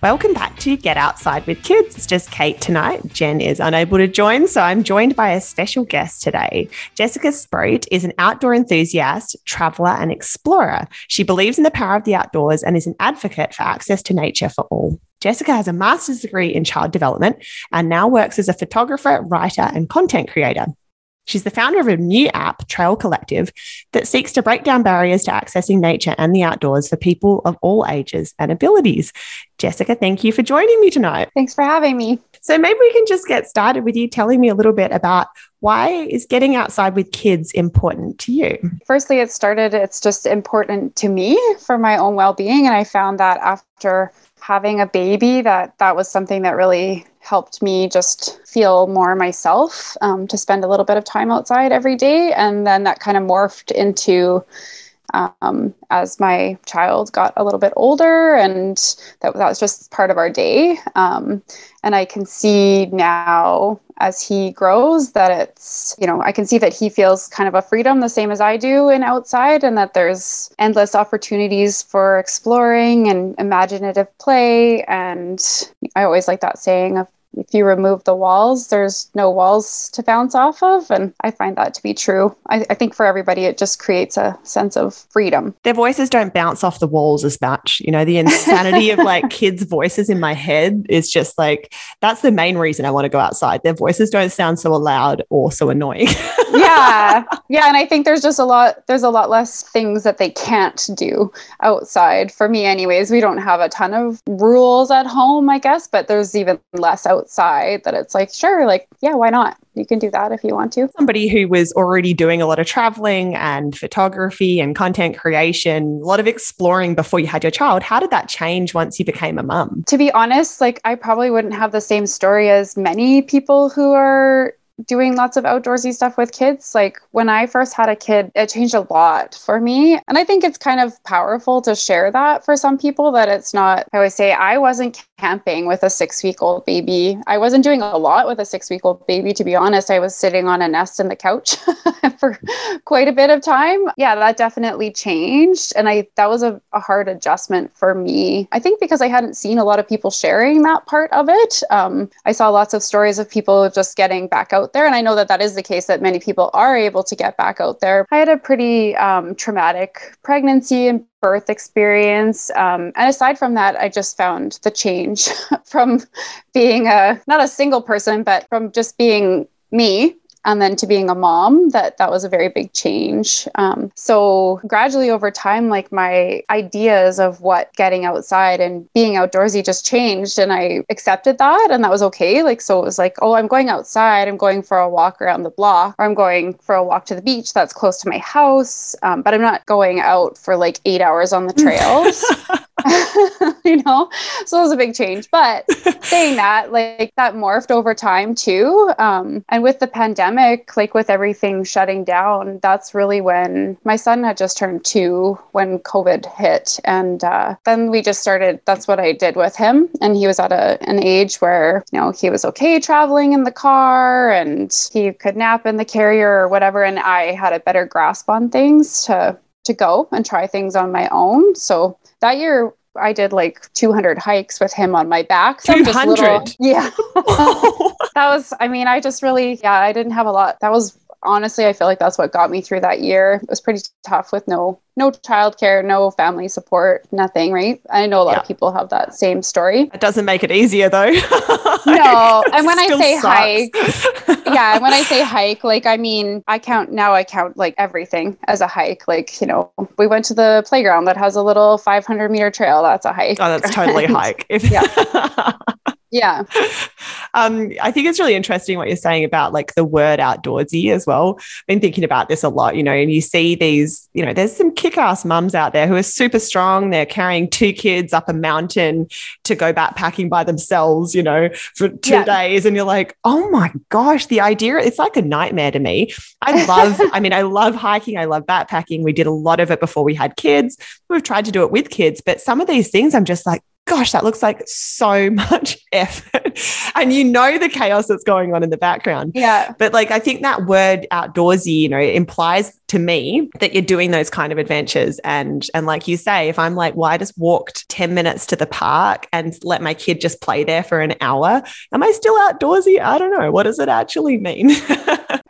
Welcome back to Get Outside with Kids. It's just Kate tonight. Jen is unable to join, so I'm joined by a special guest today. Jessica Sproat is an outdoor enthusiast, traveler, and explorer. She believes in the power of the outdoors and is an advocate for access to nature for all. Jessica has a master's degree in child development and now works as a photographer, writer, and content creator. She's the founder of a new app, TrailCollectiv, that seeks to break down barriers to accessing nature and the outdoors for people of all ages and abilities. Jessica, thank you for joining me tonight. Thanks for having me. So maybe we can just get started with you telling me a little bit about why is getting outside with kids important to you? Firstly, it started it's just important to me for my own well-being and I found that after having a baby that that was something that really helped me just feel more myself um, to spend a little bit of time outside every day and then that kind of morphed into um, as my child got a little bit older and that, that was just part of our day. Um, and i can see now as he grows that it's you know i can see that he feels kind of a freedom the same as i do in outside and that there's endless opportunities for exploring and imaginative play. And i always like that saying of if you remove the walls, there's no walls to bounce off of. And I find that to be true. I, I, think for everybody, it just creates a sense of freedom. Their voices don't bounce off the walls as much. You know, the insanity of like kids' voices in my head is just like, that's the main reason I want to go outside. Their voices don't sound so loud or so annoying. yeah. Yeah. And I think there's just a lot, there's a lot less things that they can't do outside. For me, anyways, we don't have a ton of rules at home, I guess, but there's even less outside that it's like, sure, like, yeah, why not? You can do that if you want to. Somebody who was already doing a lot of traveling and photography and content creation, a lot of exploring before you had your child. How did that change once you became a mum? To be honest, like, I probably wouldn't have the same story as many people who are doing lots of outdoorsy stuff with kids. Like when I first had a kid, it changed a lot for me. And I think it's kind of powerful to share that for some people that it's not, I always say, I wasn't camping with a six week old baby. I wasn't doing a lot with a six week old baby, to be honest. I was sitting on a nest in the couch for quite a bit of time. Yeah, that definitely changed. And I, that was a, a, hard adjustment for me. I think because I hadn't seen a lot of people sharing that part of it. Um, I saw lots of stories of people just getting back out there. And I know that that is the case that many people are able to get back out there. I had a pretty um, traumatic pregnancy and birth experience. Um, and aside from that, I just found the change from being a not a single person, but from just being me and then to being a mom that that was a very big change. Um, so gradually over time like my ideas of what getting outside and being outdoorsy just changed and i accepted that and that was okay. Like so it was like oh i'm going outside i'm going for a walk around the block or i'm going for a walk to the beach that's close to my house um, but i'm not going out for like eight hours on the trails you know? So it was a big change. But saying that like that morphed over time too. Um, and with the pandemic like with everything shutting down that's really when my son had just turned two when covid hit. And uh, then we just started that's what i did with him. And he was at a, an age where you know he was okay traveling in the car and he could nap in the carrier or whatever. And i had a better grasp on things to to go and try things on my own. So that year I did like 200 hikes with him on my back. So 200? yeah. that was, I mean, I just really, yeah, I didn't have a lot. That was honestly, I feel like that's what got me through that year. It was pretty tough with no no childcare, no family support, nothing, right? I know a lot yeah. of people have that same story. It doesn't make it easier though. no. and when I say sucks. hike, yeah, when I say hike, like I mean I count now I count like everything as a hike. Like, you know, we went to the playground that has a little 500 meter trail. That's a hike. Oh, that's totally a hike. Yeah. Yeah. Um, I think it's really interesting what you're saying about like the word outdoorsy as well. I've been thinking about this a lot, you know, and you see these, you know, there's some kick ass mums out there who are super strong. They're carrying two kids up a mountain to go backpacking by themselves, you know, for two yeah. days. And you're like, oh my gosh, the idea, it's like a nightmare to me. I love, I mean, I love hiking. I love backpacking. We did a lot of it before we had kids. We've tried to do it with kids, but some of these things I'm just like, gosh, that looks like so much effort. and you know the chaos that's going on in the background. Yeah. But like, I think that word outdoorsy, you know, implies to me that you're doing those kind of adventures. And and like you say, if I'm like, well, I just walked 10 minutes to the park and let my kid just play there for an hour, am I still outdoorsy? I don't know. What does it actually mean?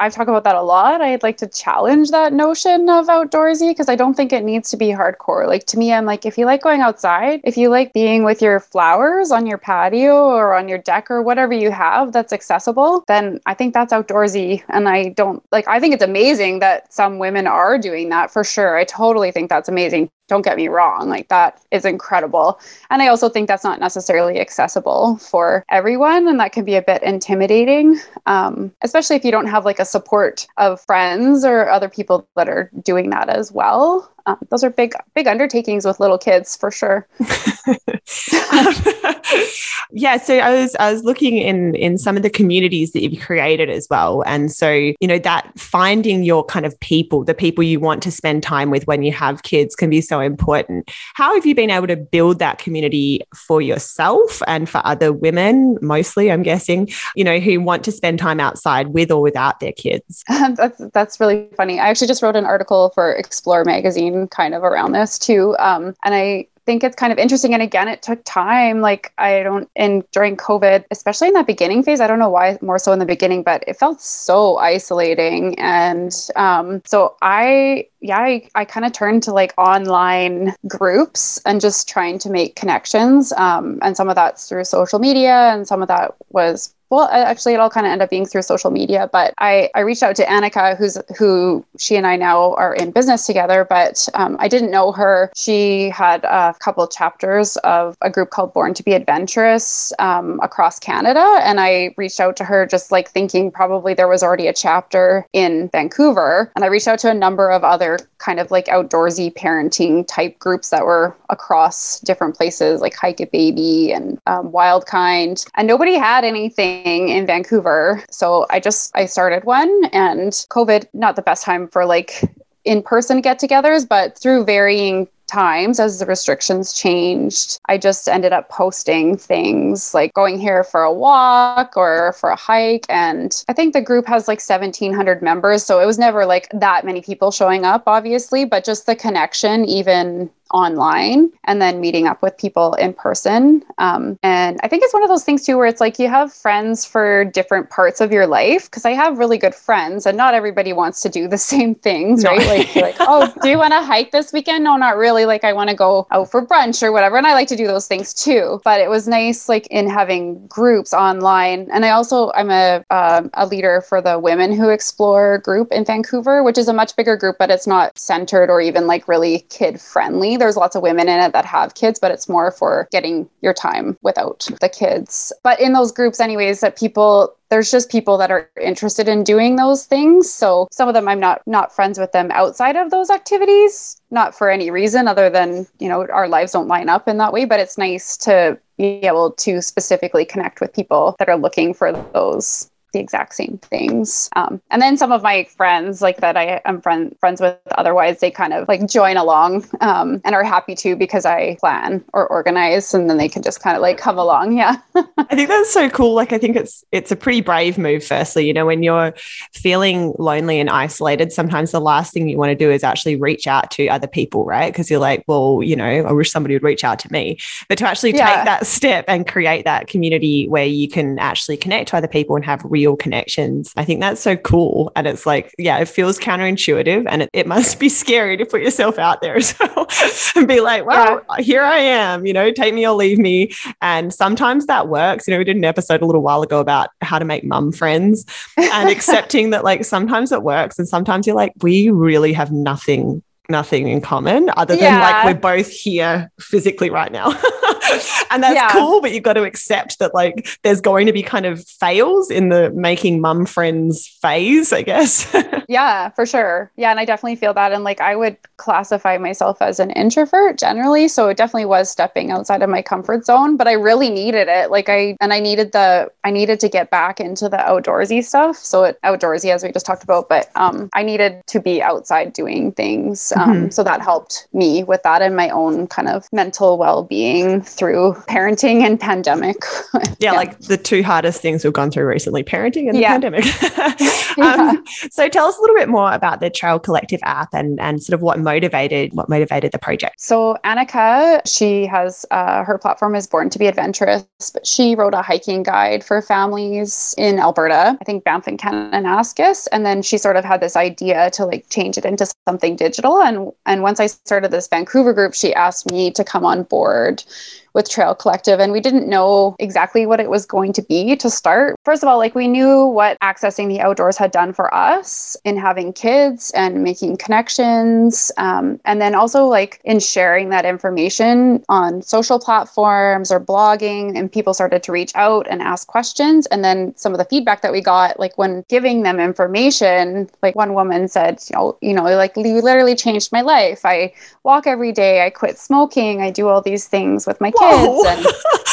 I talk about that a lot. I'd like to challenge that notion of outdoorsy because I don't think it needs to be hardcore. Like to me, I'm like, if you like going outside, if you like being with your flowers on your patio or on your deck or whatever you have that's accessible, then I think that's outdoorsy. And I don't like, I think it's amazing that some women are doing that for sure. I totally think that's amazing. Don't get me wrong like that is incredible. And i also think that's not necessarily accessible for everyone and that can be a bit intimidating um, especially if you don't have like a support of friends or other people that are doing that as well um, those are big big undertakings with little kids for sure. Yeah so i was i was looking in in some of the communities that you've created as well. And so you know that finding your kind of people the people you want to spend time with when you have kids can be so important. How have you been able to build that community for yourself and for other women mostly i'm guessing you know who want to spend time outside with or without their kids? That's that's really funny. I actually just wrote an article for explore magazine kind of around this too. Um, and I think it's kind of interesting. And again, it took time. Like I don't, and during COVID, especially in that beginning phase, I don't know why more so in the beginning, but it felt so isolating. And um, so I, yeah, I, I kind of turned to like online groups and just trying to make connections. Um, and some of that's through social media, and some of that was well actually it all kind of ended up being through social media but i i reached out to annika who's who she and i now are in business together but um, i didn't know her she had a couple chapters of a group called born to be adventurous um, across canada and i reached out to her just like thinking probably there was already a chapter in vancouver and i reached out to a number of other kind of like outdoorsy parenting type groups that were across different places like hike it baby and um, wild kind and nobody had anything in Vancouver. So I just I started one and COVID not the best time for like in-person get-togethers, but through varying times as the restrictions changed. I just ended up posting things like going here for a walk or for a hike. And I think the group has like 1,700 members. So it was never like that many people showing up, obviously, but just the connection, even online and then meeting up with people in person. Um, and I think it's one of those things too where it's like you have friends for different parts of your life because I have really good friends and not everybody wants to do the same things, right? Like, like, oh, do you want to hike this weekend? No, not really. Like, I want to go out for brunch or whatever. And I like to do those things too. But it was nice, like, in having groups online. And I also, I'm a, uh, a leader for the Women Who Explore group in Vancouver, which is a much bigger group, but it's not centered or even like really kid friendly there's lots of women in it that have kids, but it's more for getting your time without the kids. But in those groups, anyways, that people there's just people that are interested in doing those things so some of them i'm not not friends with them outside of those activities not for any reason other than you know our lives don't line up in that way but it's nice to be able to specifically connect with people that are looking for those the exact same things. Um, and then some of my friends, like that I am friend, friends with otherwise, they kind of like join along um, and are happy to because I plan or organize and then they can just kind of like come along. Yeah. I think that's so cool. Like, I think it's, it's a pretty brave move, firstly, you know, when you're feeling lonely and isolated, sometimes the last thing you want to do is actually reach out to other people, right? Because you're like, well, you know, I wish somebody would reach out to me. But to actually yeah. take that step and create that community where you can actually connect to other people and have real connections. I think that's so cool. And it's like, yeah, it feels counterintuitive and it, it must be scary to put yourself out there as well and be like, well, yeah. here I am, you know, take me or leave me. And sometimes that works. You know, we did an episode a little while ago about how to make mum friends and accepting that like sometimes it works and sometimes you're like, we really have nothing nothing in common other than yeah. like we're both here physically right now. and that's yeah. cool, but you've got to accept that like there's going to be kind of fails in the making mum friends phase, I guess. yeah, for sure. Yeah. And I definitely feel that. And like I would classify myself as an introvert generally. So it definitely was stepping outside of my comfort zone, but I really needed it. Like I, and I needed the, I needed to get back into the outdoorsy stuff. So it outdoorsy, as we just talked about, but um, I needed to be outside doing things um, mm-hmm. So that helped me with that and my own kind of mental well being through parenting and pandemic. yeah, yeah, like the two hardest things we've gone through recently parenting and the yeah. pandemic. um, so tell us a little bit more about the TrailCollectiv app and, and sort of what motivated what motivated the project. So Annika, she has uh, her platform is Born to be Adventurous, but she wrote a hiking guide for families in Alberta, I think Banff and Kananaskis, and then she sort of had this idea to like change it into something digital. And and once I started this Vancouver group, she asked me to come on board with TrailCollectiv, and we didn't know exactly what it was going to be to start. First of all, like we knew what accessing the outdoors had done for us in having kids and making connections, um, and then also like in sharing that information on social platforms or blogging, and people started to reach out and ask questions. And then some of the feedback that we got, like when giving them information, like one woman said, you know, you know, like you literally changed my life. I walk every day. I quit smoking. I do all these things with my kids and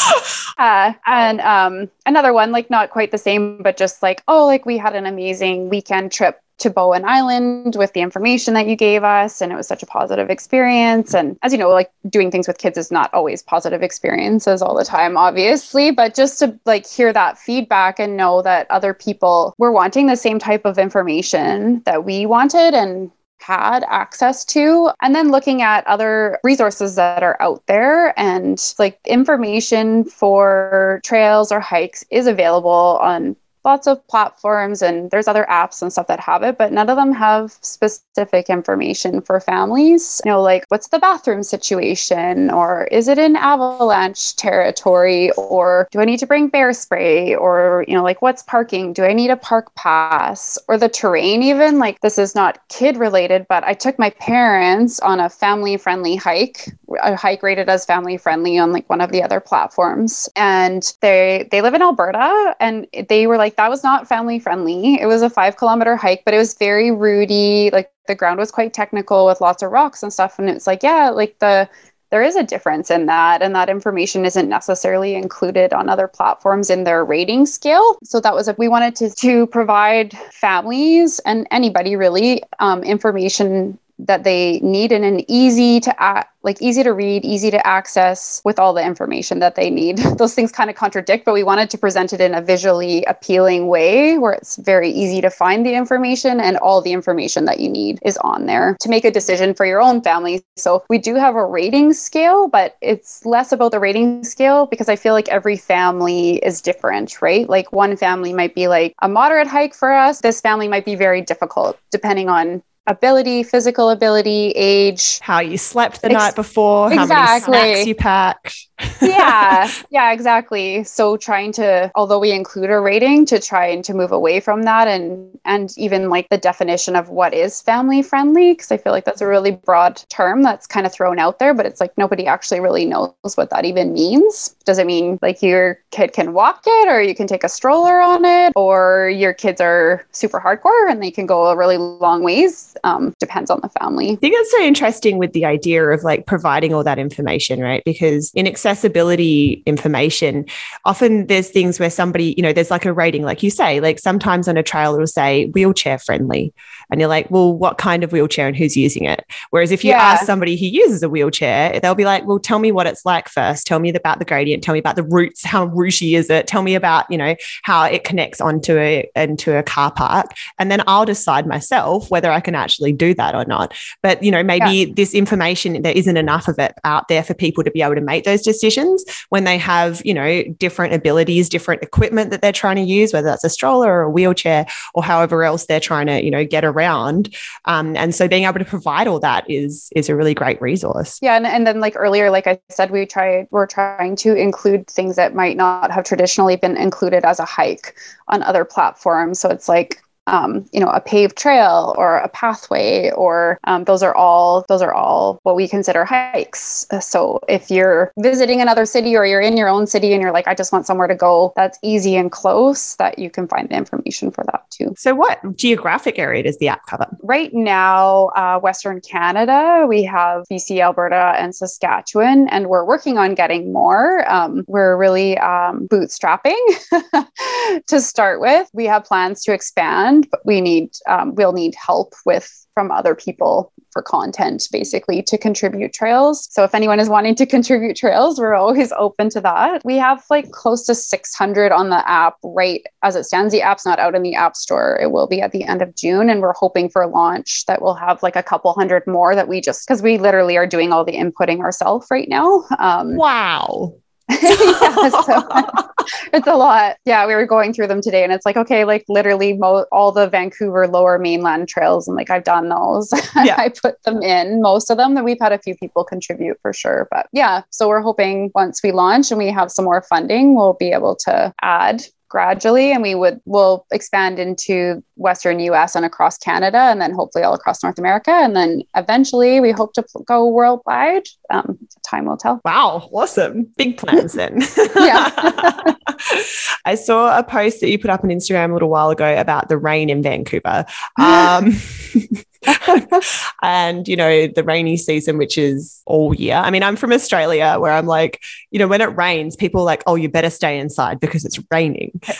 uh, and um, another one like not quite the same but just like oh like we had an amazing weekend trip to Bowen Island with the information that you gave us. And it was such a positive experience. And as you know, like doing things with kids is not always positive experiences all the time, obviously, but just to like hear that feedback and know that other people were wanting the same type of information that we wanted and had access to and then looking at other resources that are out there. And like information for trails or hikes is available on lots of platforms and there's other apps and stuff that have it, but none of them have specific information for families. You know, like what's the bathroom situation or is it in avalanche territory or do I need to bring bear spray or, you know, like what's parking? Do I need a park pass or the terrain even? Like this is not kid related, but I took my parents on a family friendly hike, a hike rated as family friendly on like one of the other platforms. And they they live in Alberta and they were like that was not family friendly. It was a five kilometer hike, but it was very rooty. Like the ground was quite technical with lots of rocks and stuff. And it's like, yeah, like the there is a difference in that and that information isn't necessarily included on other platforms in their rating scale so that was if we wanted to, to provide families and anybody really um, information that they need in an easy to act like easy to read, easy to access with all the information that they need. Those things kind of contradict, but we wanted to present it in a visually appealing way where it's very easy to find the information and all the information that you need is on there to make a decision for your own family. So we do have a rating scale, but it's less about the rating scale because I feel like every family is different, right? Like one family might be like a moderate hike for us. This family might be very difficult depending on ability, physical ability, age, how you slept the Ex- night before, exactly. how many snacks you packed. Yeah, yeah, exactly. So trying to, although we include a rating, to try and to move away from that, and and even like the definition of what is family friendly, because I feel like that's a really broad term that's kind of thrown out there, but it's like nobody actually really knows what that even means. Does it mean like your kid can walk it, or you can take a stroller on it, or your kids are super hardcore and they can go a really long ways? um, depends on the family. I think it's so interesting with the idea of like providing all that information, right? Because in accessibility information, often there's things where somebody, you know, there's like a rating, like you say, like sometimes on a trail it'll say wheelchair friendly. And you're like, well, what kind of wheelchair and who's using it? Whereas if you yeah. ask somebody who uses a wheelchair, they'll be like, well, tell me what it's like first. Tell me about the gradient. Tell me about the routes. How rooshy is it? Tell me about, you know, how it connects onto a into a car park. And then I'll decide myself whether I can actually do that or not. But, you know, maybe yeah. this information, there isn't enough of it out there for people to be able to make those decisions when they have, you know, different abilities, different equipment that they're trying to use, whether that's a stroller or a wheelchair or however else they're trying to, you know, get around. Um, and so being able to provide all that is is a really great resource. Yeah. And, and then like earlier, like I said, we try we're trying to include things that might not have traditionally been included as a hike on other platforms. So it's like um, you know a paved trail or a pathway or um, those are all those are all what we consider hikes. So if you're visiting another city or you're in your own city and you're like i just want somewhere to go that's easy and close that you can find the information for that too. So what geographic area does the app cover? Right now uh, western canada we have bc alberta and saskatchewan and we're working on getting more. Um, we're really um, bootstrapping to start with. We have plans to expand but we need um, we'll need help with from other people for content basically to contribute trails. So if anyone is wanting to contribute trails, we're always open to that. We have like close to 600 on the app right as it stands. The app's not out in the app store. It will be at the end of June and we're hoping for a launch that we'll have like a couple hundred more that we just cuz we literally are doing all the inputting ourselves right now. Um, wow. yeah, so it's a lot. Yeah, we were going through them today, and it's like, okay, like literally mo- all the Vancouver lower mainland trails, and like I've done those. Yeah. I put them in most of them. That we've had a few people contribute for sure, but yeah. So we're hoping once we launch and we have some more funding, we'll be able to add gradually and we would will expand into western us and across canada and then hopefully all across north america. And then eventually we hope to go worldwide. Um, time will tell. Wow awesome. Big plans then. Yeah. I saw a post that you put up on instagram a little while ago about the rain in vancouver. Um, and you know the rainy season which is all year. I mean i'm from australia where i'm like you know when it rains people are like oh you better stay inside because it's raining.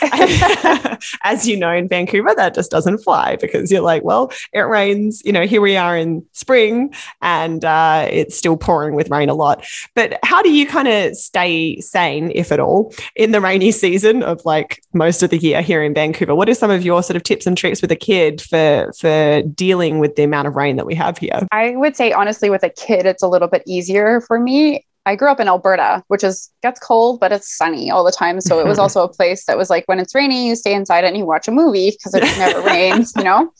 As you know in vancouver that just doesn't fly because you're like well it rains you know here we are in spring and uh, it's still pouring with rain a lot. But how do you kind of stay sane if at all in the rainy season of like most of the year here in vancouver? What are some of your sort of tips and tricks with a kid for for dealing with the amount of rain that we have here? I would say honestly, with a kid, it's a little bit easier for me. I grew up in Alberta, which is gets cold, but it's sunny all the time. So it was also a place that was like when it's rainy, you stay inside and you watch a movie because it never rains, you know?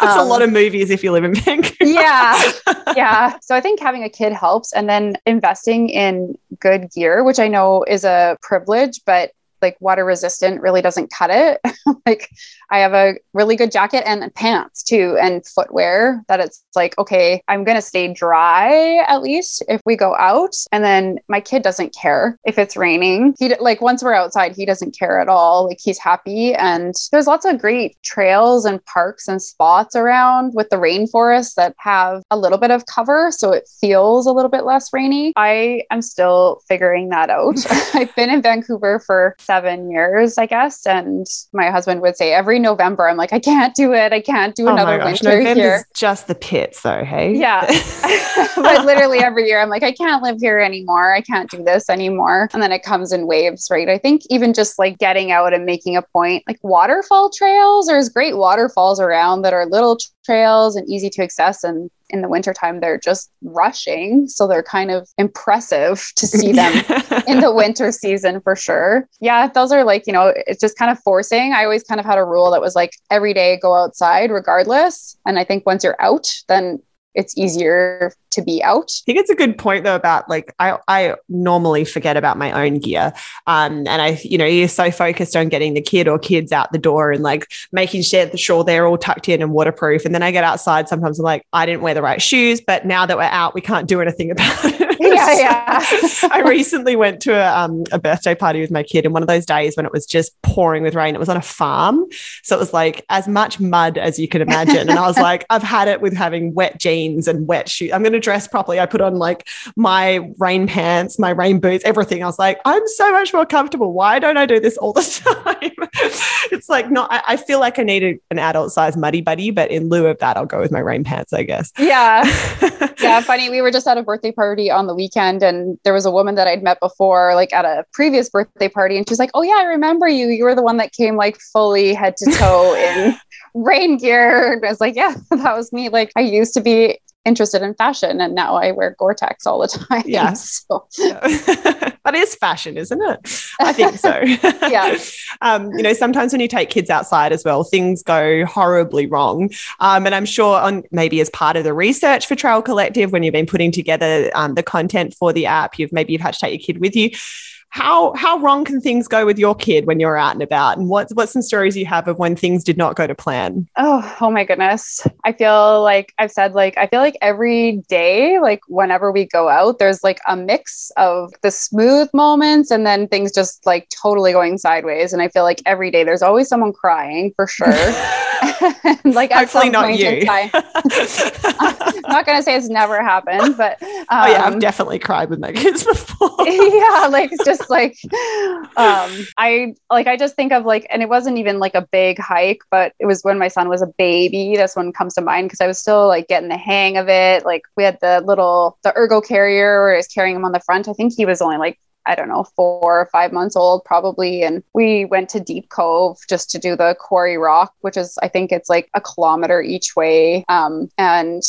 That's um, a lot of movies if you live in Vancouver. yeah. Yeah. So I think having a kid helps. And then investing in good gear, which I know is a privilege, but like water resistant really doesn't cut it. like I have a really good jacket and pants too, and footwear that it's like, okay, I'm going to stay dry at least if we go out. And then my kid doesn't care if it's raining. He, like, once we're outside, he doesn't care at all. Like, he's happy. And there's lots of great trails and parks and spots around with the rainforest that have a little bit of cover. So it feels a little bit less rainy. I am still figuring that out. I've been in Vancouver for seven years, I guess. And my husband would say every November, I'm like, I can't do it. I can't do oh another winter November's here. Just the pits, though. Hey. Yeah. but literally every year, I'm like, I can't live here anymore. I can't do this anymore. And then it comes in waves, right? I think even just like getting out and making a point, like waterfall trails, there's great waterfalls around that are little trails and easy to access and in the wintertime they're just rushing. So they're kind of impressive to see them in the winter season for sure. Yeah those are like you know it's just kind of forcing. I always kind of had a rule that was like every day go outside regardless. And i think once you're out then it's easier to be out. I think it's a good point though about like I, I normally forget about my own gear. Um, and I, you know, you're so focused on getting the kid or kids out the door and like making sure, sure they're all tucked in and waterproof. And then I get outside sometimes I'm like, I didn't wear the right shoes, but now that we're out, we can't do anything about it. Yeah, yeah. I recently went to a, um, a birthday party with my kid, and one of those days when it was just pouring with rain, it was on a farm. So it was like as much mud as you can imagine. And I was like, I've had it with having wet jeans and wet shoes. I'm going to dress properly. I put on like my rain pants, my rain boots, everything. I was like, I'm so much more comfortable. Why don't I do this all the time? it's like not, I, I feel like I need an adult size muddy buddy, but in lieu of that, I'll go with my rain pants, I guess. Yeah. yeah. Funny. We were just at a birthday party on the weekend and there was a woman that I'd met before, like at a previous birthday party. And she's like, Oh, yeah, I remember you. You were the one that came like fully head to toe in rain gear. And I was like, Yeah, that was me. Like, I used to be interested in fashion and now I wear Gore-Tex all the time. Yes. So. that is fashion, isn't it? I think so. yeah. um, you know, sometimes when you take kids outside as well, things go horribly wrong. Um, and I'm sure on maybe as part of the research for TrailCollectiv, when you've been putting together um, the content for the app, you've maybe you've had to take your kid with you how how wrong can things go with your kid when you're out and about? And what's what's some stories you have of when things did not go to plan? Oh oh my goodness. I feel like i've said like i feel like every day like whenever we go out there's like a mix of the smooth moments and then things just like totally going sideways. And i feel like every day there's always someone crying for sure like hopefully not you i'm not going to say it's never happened but oh yeah, I've definitely cried with my kids before. yeah, like just like um I like I just think of like and it wasn't even like a big hike, but it was when my son was a baby. This one comes to mind because I was still like getting the hang of it. Like we had the little the ergo carrier where I was carrying him on the front. I think he was only like I don't know, four or five months old probably. And we went to Deep Cove just to do the Quarry Rock, which is, I think it's like a kilometer each way. Um, and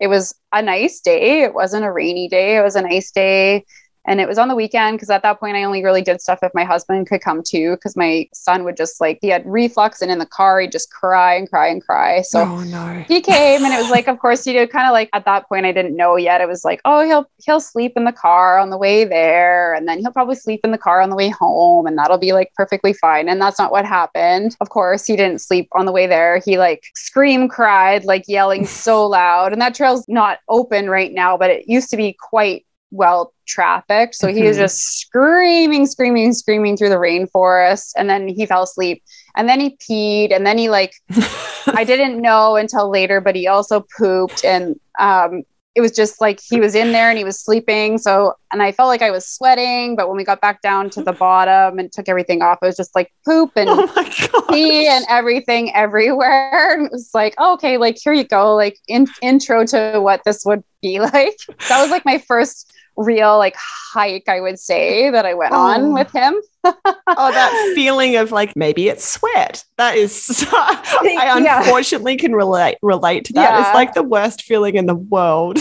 it was a nice day. It wasn't a rainy day. It was a nice day and it was on the weekend because at that point I only really did stuff if my husband could come too because my son would just like he had reflux and in the car he'd just cry and cry and cry. So oh, no. he came and it was like of course he did kind of like at that point I didn't know yet. It was like, oh he'll he'll sleep in the car on the way there and then he'll probably sleep in the car on the way home and that'll be like perfectly fine. And that's not what happened. Of course, he didn't sleep on the way there. He like scream cried, like yelling so loud. And that trail's not open right now, but it used to be quite well trafficked. So mm-hmm. he was mm-hmm. just screaming, screaming, screaming through the rainforest. And then he fell asleep. And then he peed. And then he like I didn't know until later, but he also pooped. And um it was just like he was in there and he was sleeping. So, and I felt like I was sweating. But when we got back down to the bottom and took everything off, it was just like poop and oh pee and everything everywhere. And it was like, oh, okay, like here you go, like in, intro to what this would be like. That was like my first real like hike, I would say, that I went oh. on with him. oh, that feeling of like maybe it's sweat. That is, I unfortunately yeah. can relate relate to that. Yeah. It's like the worst feeling in the world.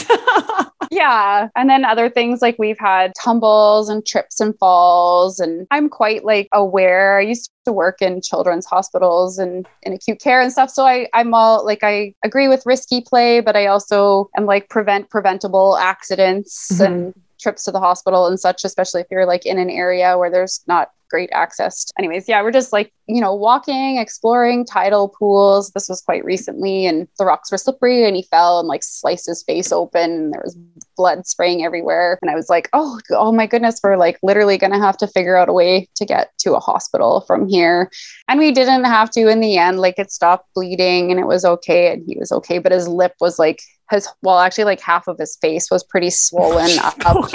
Yeah, and then other things like we've had tumbles and trips and falls, and I'm quite like aware. I used to work in children's hospitals and in acute care and stuff, so I I'm all like I agree with risky play, but I also am like prevent preventable accidents mm-hmm. and trips to the hospital and such, especially if you're like in an area where there's not great access. Anyways, yeah, we're just like, you know, walking, exploring tidal pools. This was quite recently, and the rocks were slippery, and he fell and like sliced his face open, and there was blood spraying everywhere. And I was like, oh, oh my goodness, we're like literally gonna have to figure out a way to get to a hospital from here. And we didn't have to in the end. Like it stopped bleeding, and it was okay, and he was okay, but his lip was like his well actually like half of his face was pretty swollen up. Oh,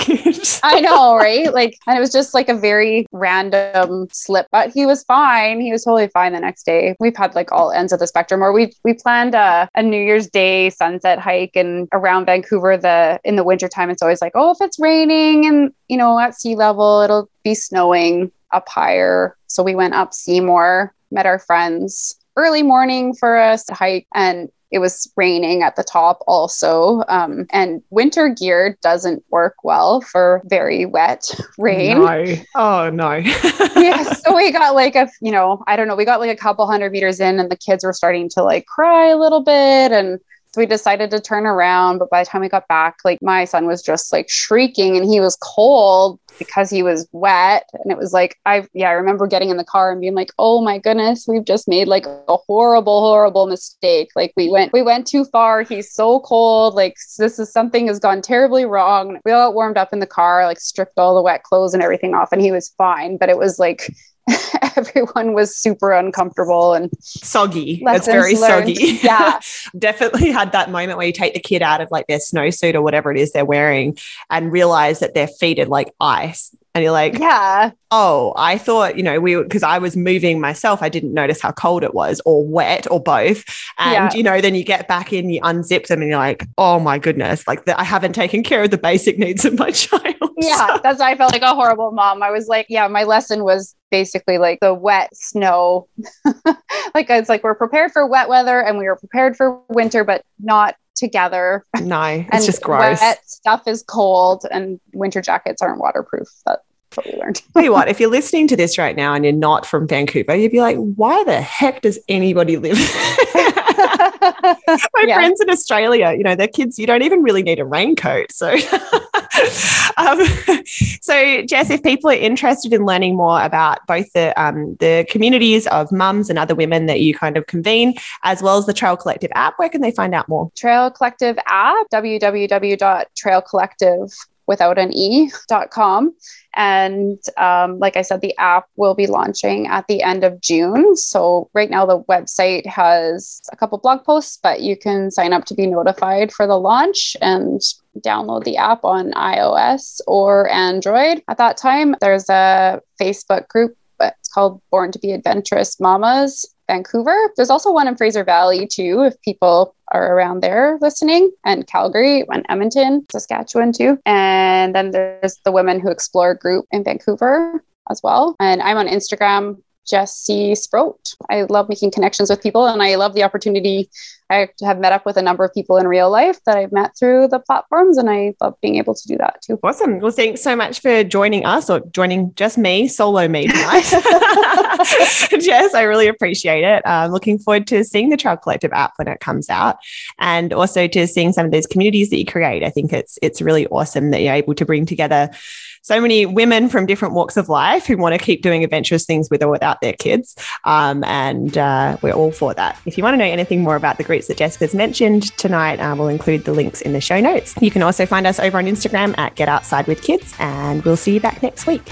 I know, right? Like and it was just like a very random slip, but he was fine. He was totally fine the next day. We've had like all ends of the spectrum or we we planned a, a New Year's Day sunset hike and around Vancouver the in the wintertime it's always like, oh if it's raining and you know at sea level it'll be snowing up higher. So we went up Seymour, met our friends early morning for a hike and it was raining at the top also. Um, and winter gear doesn't work well for very wet rain. No. Oh, no. yeah. So we got like a, you know, I don't know, we got like a couple hundred meters in and the kids were starting to like cry a little bit. And so we decided to turn around. But by the time we got back, like my son was just like shrieking and he was cold because he was wet. And it was like, I, yeah, I remember getting in the car and being like, oh my goodness, we've just made like a horrible, horrible mistake. Like we went, we went too far. He's so cold. Like this is something has gone terribly wrong. We all warmed up in the car, like stripped all the wet clothes and everything off, and he was fine. But it was like, everyone was super uncomfortable and soggy. It's very learned. soggy. Yeah. Definitely had that moment where you take the kid out of like their snowsuit or whatever it is they're wearing and realize that their feet are like ice. And you're like, yeah. Oh, I thought, you know, we because I was moving myself, I didn't notice how cold it was or wet or both. And, yeah. you know, then you get back in, you unzip them and you're like, oh my goodness, like the, I haven't taken care of the basic needs of my child. Yeah. That's why I felt like a horrible mom. I was like, yeah, my lesson was basically like the wet snow. like it's like we're prepared for wet weather and we were prepared for winter, but not together. No, it's and just gross. Wet stuff is cold and winter jackets aren't waterproof. That's what we learned. Tell you what, if you're listening to this right now and you're not from Vancouver, you'd be like, why the heck does anybody live? My yeah. friends in Australia, you know, their kids, you don't even really need a raincoat. So, um, so Jess, if people are interested in learning more about both the um, the communities of mums and other women that you kind of convene, as well as the TrailCollectiv app, where can they find out more? Trail Collective app, www.trailcollective without an e.com. And um, like I said, the app will be launching at the end of June. So right now the website has a couple blog posts, but you can sign up to be notified for the launch and download the app on iOS or Android. At that time, there's a Facebook group. It's called Born to Be Adventurous Mamas Vancouver. There's also one in Fraser Valley too, if people are around there listening, and Calgary and Edmonton, Saskatchewan too. And then there's the Women Who Explore group in Vancouver as well. And I'm on Instagram, Jesse Sproat. I love making connections with people and I love the opportunity I have met up with a number of people in real life that I've met through the platforms, and I love being able to do that too. Awesome. Well, thanks so much for joining us or joining just me, solo me tonight. Jess, I really appreciate it. I'm looking forward to seeing the TrailCollectiv app when it comes out and also to seeing some of those communities that you create. I think it's it's really awesome that you're able to bring together so many women from different walks of life who want to keep doing adventurous things with or without their kids. Um, and uh, we're all for that. If you want to know anything more about the groups that Jessica's mentioned tonight, uh, we'll include the links in the show notes. You can also find us over on Instagram at Get Outside with Kids, and we'll see you back next week.